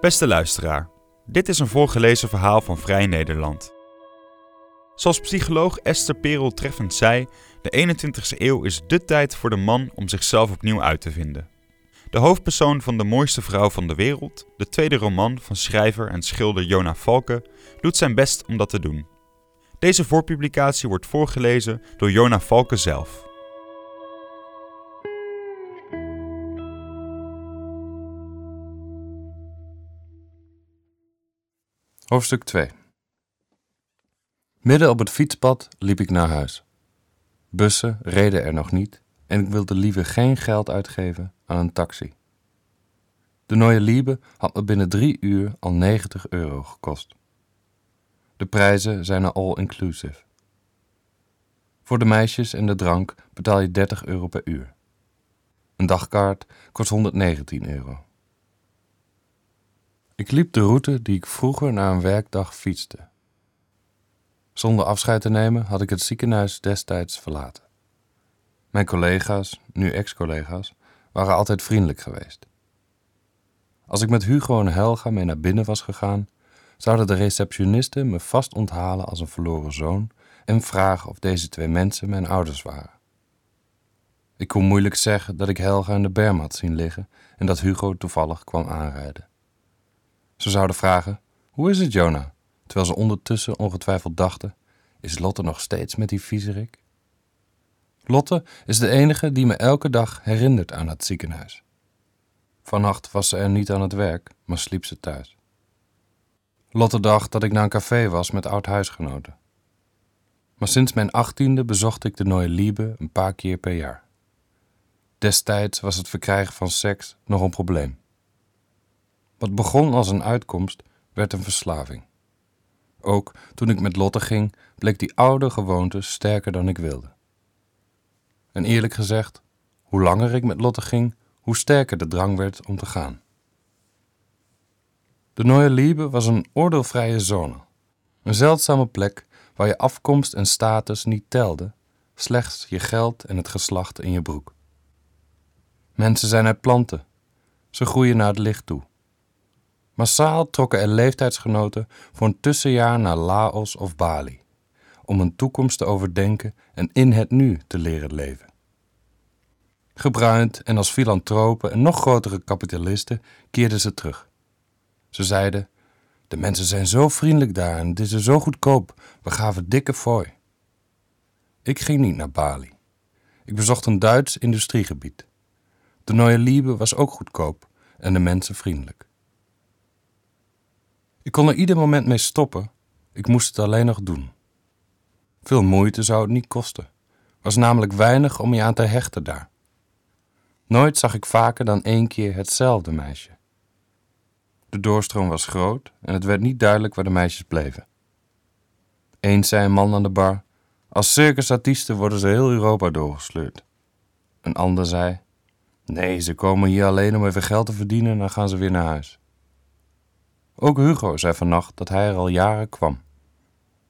Beste luisteraar, dit is een voorgelezen verhaal van Vrij Nederland. Zoals psycholoog Esther Perel treffend zei, de 21ste eeuw is dé tijd voor de man om zichzelf opnieuw uit te vinden. De hoofdpersoon van De mooiste vrouw van de wereld, de tweede roman van schrijver en schilder Jona Valke, doet zijn best om dat te doen. Deze voorpublicatie wordt voorgelezen door Jona Valke zelf. Hoofdstuk 2 Midden op het fietspad liep ik naar huis. Bussen reden er nog niet en ik wilde liever geen geld uitgeven aan een taxi. De Neue Liebe had me binnen drie uur al 90 euro gekost. De prijzen zijn all-inclusive. Voor de meisjes en de drank betaal je 30 euro per uur. Een dagkaart kost 119 euro. Ik liep de route die ik vroeger na een werkdag fietste. Zonder afscheid te nemen had ik het ziekenhuis destijds verlaten. Mijn collega's, nu ex-collega's, waren altijd vriendelijk geweest. Als ik met Hugo en Helga mee naar binnen was gegaan, zouden de receptionisten me vast onthalen als een verloren zoon en vragen of deze twee mensen mijn ouders waren. Ik kon moeilijk zeggen dat ik Helga in de berm had zien liggen en dat Hugo toevallig kwam aanrijden. Ze zouden vragen: Hoe is het, Jonah? Terwijl ze ondertussen ongetwijfeld dachten: Is Lotte nog steeds met die viezerik? Lotte is de enige die me elke dag herinnert aan het ziekenhuis. Vannacht was ze er niet aan het werk, maar sliep ze thuis. Lotte dacht dat ik naar een café was met oud-huisgenoten. Maar sinds mijn achttiende bezocht ik de Neue Liebe een paar keer per jaar. Destijds was het verkrijgen van seks nog een probleem. Wat begon als een uitkomst, werd een verslaving. Ook toen ik met Lotte ging, bleek die oude gewoonte sterker dan ik wilde. En eerlijk gezegd, hoe langer ik met Lotte ging, hoe sterker de drang werd om te gaan. De Neue Liebe was een oordeelvrije zone. Een zeldzame plek waar je afkomst en status niet telden, slechts je geld en het geslacht in je broek. Mensen zijn uit planten. Ze groeien naar het licht toe. Massaal trokken er leeftijdsgenoten voor een tussenjaar naar Laos of Bali, om een toekomst te overdenken en in het nu te leren leven. Gebruind en als filantropen en nog grotere kapitalisten keerden ze terug. Ze zeiden: De mensen zijn zo vriendelijk daar en het is er zo goedkoop, we gaven dikke fooi. Ik ging niet naar Bali. Ik bezocht een Duits industriegebied. De Neue Liebe was ook goedkoop en de mensen vriendelijk. Ik kon er ieder moment mee stoppen, ik moest het alleen nog doen. Veel moeite zou het niet kosten, was namelijk weinig om je aan te hechten daar. Nooit zag ik vaker dan één keer hetzelfde meisje. De doorstroom was groot en het werd niet duidelijk waar de meisjes bleven. Eens zei een man aan de bar: Als circusartiesten worden ze heel Europa doorgesleurd. Een ander zei: Nee, ze komen hier alleen om even geld te verdienen en dan gaan ze weer naar huis. Ook Hugo zei vannacht dat hij er al jaren kwam,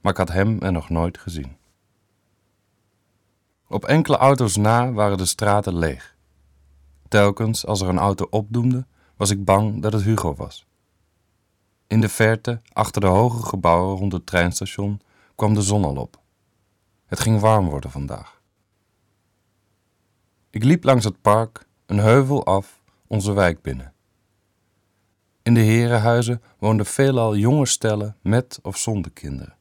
maar ik had hem er nog nooit gezien. Op enkele auto's na waren de straten leeg. Telkens als er een auto opdoemde, was ik bang dat het Hugo was. In de verte, achter de hoge gebouwen rond het treinstation, kwam de zon al op. Het ging warm worden vandaag. Ik liep langs het park, een heuvel af, onze wijk binnen. In de herenhuizen woonden veelal jonge stellen met of zonder kinderen.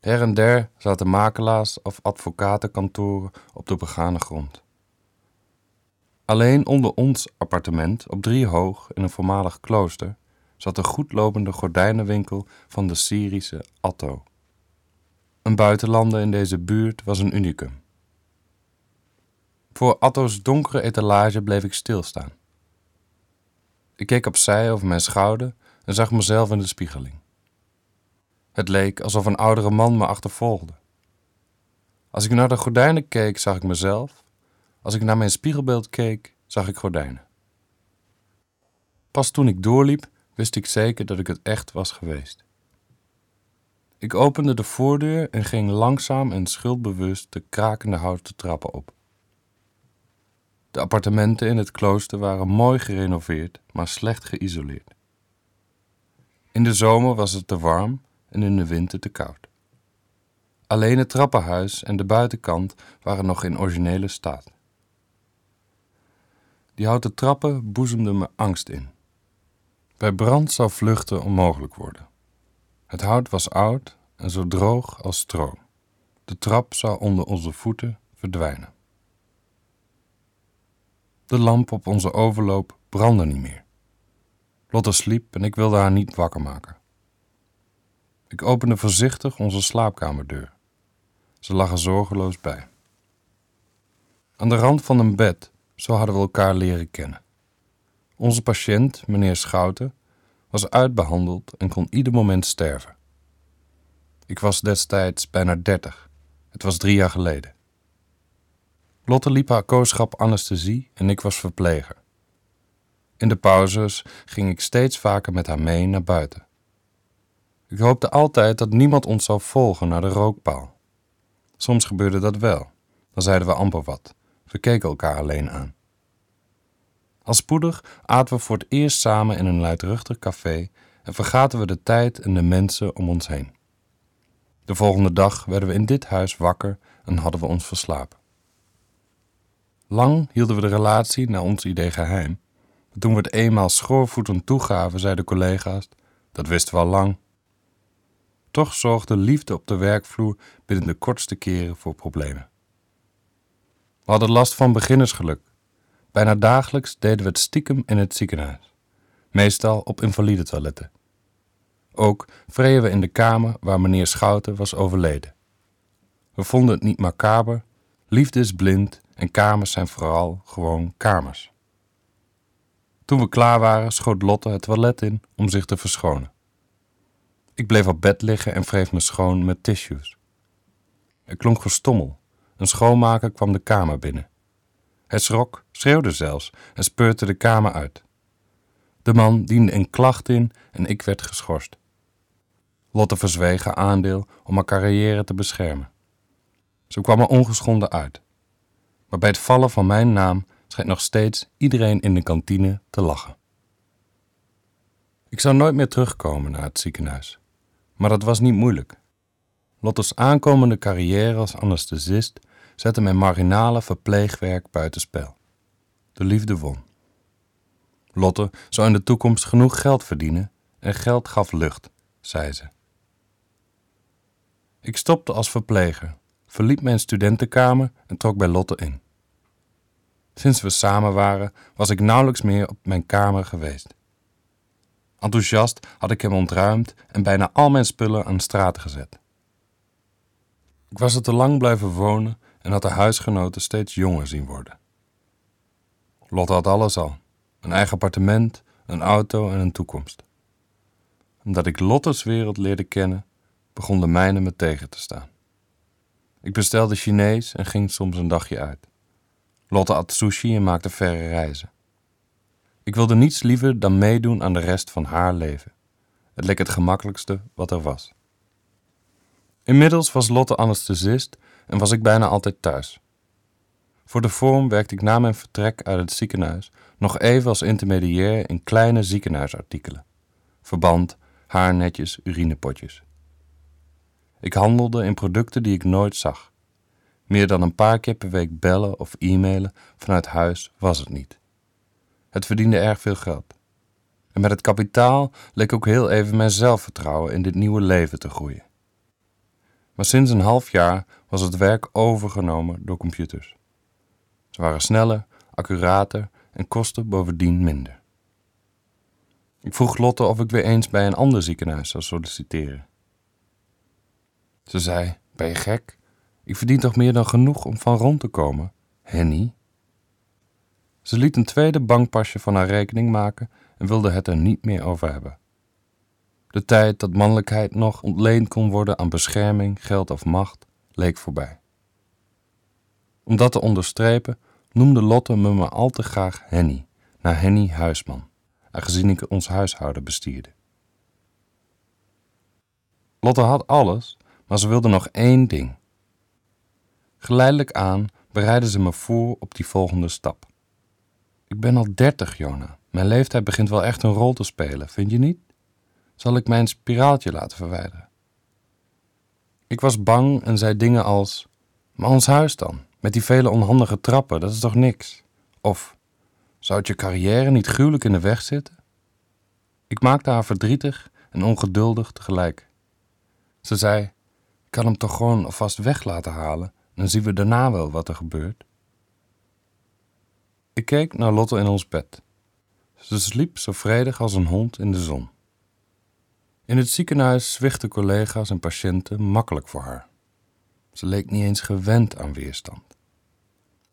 Her en der zaten makelaars of advocatenkantoren op de begane grond. Alleen onder ons appartement, op drie hoog in een voormalig klooster, zat de goedlopende gordijnenwinkel van de Syrische Atto. Een buitenlander in deze buurt was een unicum. Voor Atto's donkere etalage bleef ik stilstaan. Ik keek opzij over mijn schouder en zag mezelf in de spiegeling. Het leek alsof een oudere man me achtervolgde. Als ik naar de gordijnen keek, zag ik mezelf. Als ik naar mijn spiegelbeeld keek, zag ik gordijnen. Pas toen ik doorliep, wist ik zeker dat ik het echt was geweest. Ik opende de voordeur en ging langzaam en schuldbewust de krakende houten trappen op. De appartementen in het klooster waren mooi gerenoveerd, maar slecht geïsoleerd. In de zomer was het te warm en in de winter te koud. Alleen het trappenhuis en de buitenkant waren nog in originele staat. Die houten trappen boezemden me angst in. Bij brand zou vluchten onmogelijk worden. Het hout was oud en zo droog als stro. De trap zou onder onze voeten verdwijnen. De lamp op onze overloop brandde niet meer. Lotte sliep en ik wilde haar niet wakker maken. Ik opende voorzichtig onze slaapkamerdeur. Ze lag er zorgeloos bij. Aan de rand van een bed, zo hadden we elkaar leren kennen. Onze patiënt, meneer Schouten, was uitbehandeld en kon ieder moment sterven. Ik was destijds bijna dertig. Het was drie jaar geleden. Lotte liep haar kooschap anesthesie en ik was verpleger. In de pauzes ging ik steeds vaker met haar mee naar buiten. Ik hoopte altijd dat niemand ons zou volgen naar de rookpaal. Soms gebeurde dat wel. Dan zeiden we amper wat. We keken elkaar alleen aan. Al spoedig aten we voor het eerst samen in een luidruchtig café en vergaten we de tijd en de mensen om ons heen. De volgende dag werden we in dit huis wakker en hadden we ons verslapen. Lang hielden we de relatie naar ons idee geheim. Maar toen we het eenmaal schoorvoetend toegaven, zeiden collega's: dat wisten we al lang. Toch zorgde liefde op de werkvloer binnen de kortste keren voor problemen. We hadden last van beginnersgeluk. Bijna dagelijks deden we het stiekem in het ziekenhuis, meestal op invalide toiletten. Ook vreden we in de kamer waar meneer Schouten was overleden. We vonden het niet macaber, liefde is blind en kamers zijn vooral gewoon kamers. Toen we klaar waren, schoot Lotte het toilet in om zich te verschonen. Ik bleef op bed liggen en wreef me schoon met tissues. Er klonk gestommel. Een schoonmaker kwam de kamer binnen. Hij schrok, schreeuwde zelfs en speurde de kamer uit. De man diende een klacht in en ik werd geschorst. Lotte verzweeg haar aandeel om haar carrière te beschermen. Ze kwam er ongeschonden uit. Maar bij het vallen van mijn naam schijnt nog steeds iedereen in de kantine te lachen. Ik zou nooit meer terugkomen naar het ziekenhuis. Maar dat was niet moeilijk. Lotte's aankomende carrière als anesthesist zette mijn marginale verpleegwerk buitenspel. De liefde won. Lotte zou in de toekomst genoeg geld verdienen en geld gaf lucht, zei ze. Ik stopte als verpleger, verliet mijn studentenkamer en trok bij Lotte in. Sinds we samen waren, was ik nauwelijks meer op mijn kamer geweest. Enthousiast had ik hem ontruimd en bijna al mijn spullen aan straat gezet. Ik was er te lang blijven wonen en had de huisgenoten steeds jonger zien worden. Lotte had alles al: een eigen appartement, een auto en een toekomst. Omdat ik Lotte's wereld leerde kennen, begon de mijne me tegen te staan. Ik bestelde Chinees en ging soms een dagje uit. Lotte at sushi en maakte verre reizen. Ik wilde niets liever dan meedoen aan de rest van haar leven. Het leek het gemakkelijkste wat er was. Inmiddels was Lotte anesthesist en was ik bijna altijd thuis. Voor de vorm werkte ik na mijn vertrek uit het ziekenhuis nog even als intermediair in kleine ziekenhuisartikelen. Verband, haarnetjes, urinepotjes. Ik handelde in producten die ik nooit zag. Meer dan een paar keer per week bellen of e-mailen vanuit huis was het niet. Het verdiende erg veel geld. En met het kapitaal leek ook heel even mijn zelfvertrouwen in dit nieuwe leven te groeien. Maar sinds een half jaar was het werk overgenomen door computers. Ze waren sneller, accurater en kostten bovendien minder. Ik vroeg Lotte of ik weer eens bij een ander ziekenhuis zou solliciteren. Ze zei: Ben je gek? Ik verdien toch meer dan genoeg om van rond te komen, Henny? Ze liet een tweede bankpasje van haar rekening maken en wilde het er niet meer over hebben. De tijd dat mannelijkheid nog ontleend kon worden aan bescherming, geld of macht, leek voorbij. Om dat te onderstrepen noemde Lotte me maar al te graag Henny, naar Henny Huisman, aangezien ik ons huishouden bestierde. Lotte had alles, maar ze wilde nog één ding. Geleidelijk aan bereidde ze me voor op die volgende stap. Ik ben al dertig, Jona. Mijn leeftijd begint wel echt een rol te spelen, vind je niet? Zal ik mijn spiraaltje laten verwijderen? Ik was bang en zei dingen als: Maar ons huis dan, met die vele onhandige trappen, dat is toch niks? Of: Zou het je carrière niet gruwelijk in de weg zitten? Ik maakte haar verdrietig en ongeduldig tegelijk. Ze zei: kan hem toch gewoon alvast weg laten halen, dan zien we daarna wel wat er gebeurt. Ik keek naar Lotte in ons bed. Ze sliep zo vredig als een hond in de zon. In het ziekenhuis zwichten collega's en patiënten makkelijk voor haar. Ze leek niet eens gewend aan weerstand.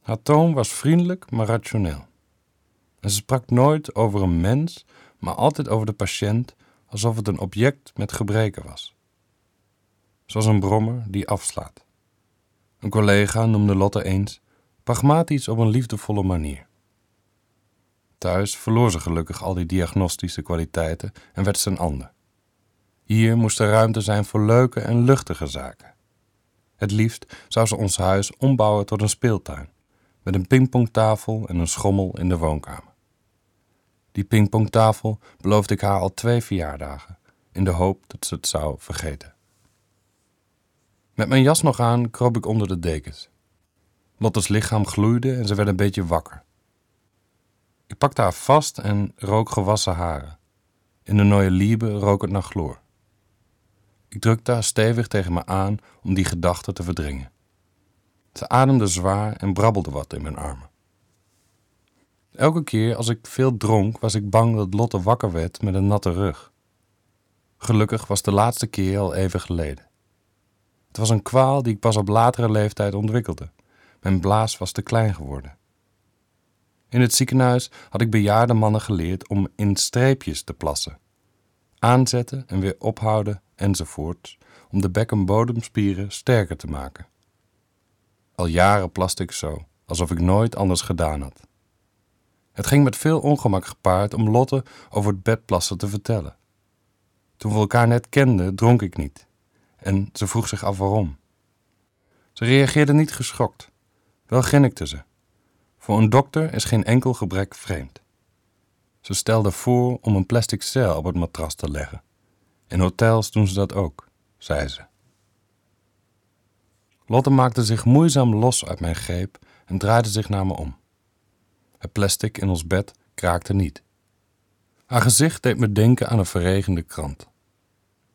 Haar toon was vriendelijk, maar rationeel. En ze sprak nooit over een mens, maar altijd over de patiënt alsof het een object met gebreken was. Zoals een brommer die afslaat. Een collega noemde Lotte eens pragmatisch op een liefdevolle manier. Thuis verloor ze gelukkig al die diagnostische kwaliteiten en werd ze een ander. Hier moest er ruimte zijn voor leuke en luchtige zaken. Het liefst zou ze ons huis ombouwen tot een speeltuin, met een pingpongtafel en een schommel in de woonkamer. Die pingpongtafel beloofde ik haar al twee verjaardagen, in de hoop dat ze het zou vergeten. Met mijn jas nog aan kroop ik onder de dekens. Lottes lichaam gloeide en ze werd een beetje wakker. Ik pakte haar vast en rook gewassen haren. In de Neue Liebe rook het naar chloor. Ik drukte haar stevig tegen me aan om die gedachte te verdringen. Ze ademde zwaar en brabbelde wat in mijn armen. Elke keer als ik veel dronk, was ik bang dat Lotte wakker werd met een natte rug. Gelukkig was de laatste keer al even geleden. Het was een kwaal die ik pas op latere leeftijd ontwikkelde. Mijn blaas was te klein geworden. In het ziekenhuis had ik bejaarde mannen geleerd om in streepjes te plassen. Aanzetten en weer ophouden enzovoort, om de bek- en bodemspieren sterker te maken. Al jaren plaste ik zo, alsof ik nooit anders gedaan had. Het ging met veel ongemak gepaard om Lotte over het bedplassen te vertellen. Toen we elkaar net kenden, dronk ik niet. En ze vroeg zich af waarom. Ze reageerde niet geschokt. Wel grinnikte ze. Voor een dokter is geen enkel gebrek vreemd. Ze stelde voor om een plastic cel op het matras te leggen. In hotels doen ze dat ook, zei ze. Lotte maakte zich moeizaam los uit mijn greep en draaide zich naar me om. Het plastic in ons bed kraakte niet. Haar gezicht deed me denken aan een verregende krant.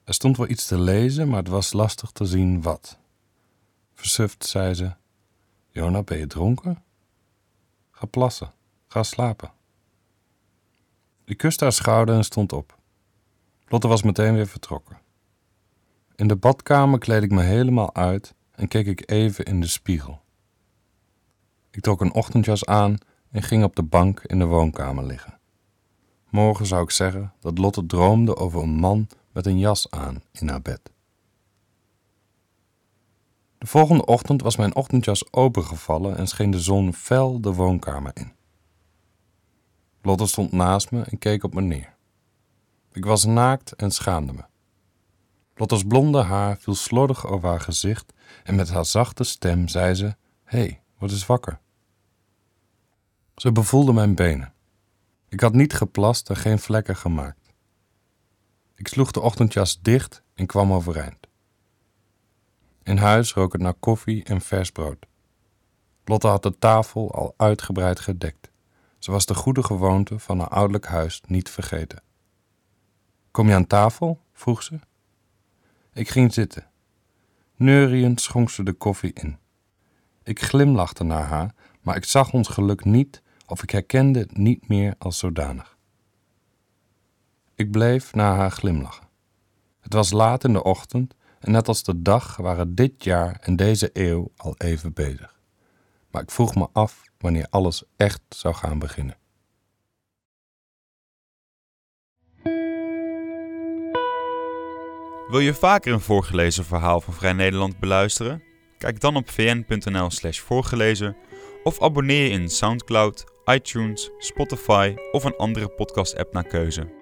Er stond wel iets te lezen, maar het was lastig te zien wat. Versuft zei ze: Jona, ben je dronken? Ga plassen, ga slapen. Ik kuste haar schouder en stond op. Lotte was meteen weer vertrokken. In de badkamer kleed ik me helemaal uit en keek ik even in de spiegel. Ik trok een ochtendjas aan en ging op de bank in de woonkamer liggen. Morgen zou ik zeggen dat Lotte droomde over een man met een jas aan in haar bed. De volgende ochtend was mijn ochtendjas opengevallen en scheen de zon fel de woonkamer in. Lotte stond naast me en keek op me neer. Ik was naakt en schaamde me. Lotte's blonde haar viel slordig over haar gezicht en met haar zachte stem zei ze: Hé, hey, word eens wakker. Ze bevoelde mijn benen. Ik had niet geplast en geen vlekken gemaakt. Ik sloeg de ochtendjas dicht en kwam overeind. In huis rook het naar koffie en vers brood. Lotte had de tafel al uitgebreid gedekt. Ze was de goede gewoonte van haar ouderlijk huis niet vergeten. Kom je aan tafel? vroeg ze. Ik ging zitten. Neuriënd schonk ze de koffie in. Ik glimlachte naar haar, maar ik zag ons geluk niet of ik herkende het niet meer als zodanig. Ik bleef naar haar glimlachen. Het was laat in de ochtend en net als de dag waren dit jaar en deze eeuw al even bezig. Maar ik vroeg me af wanneer alles echt zou gaan beginnen. Wil je vaker een voorgelezen verhaal van Vrij Nederland beluisteren? Kijk dan op vn.nl/slash voorgelezen of abonneer je in Soundcloud, iTunes, Spotify of een andere podcast-app naar keuze.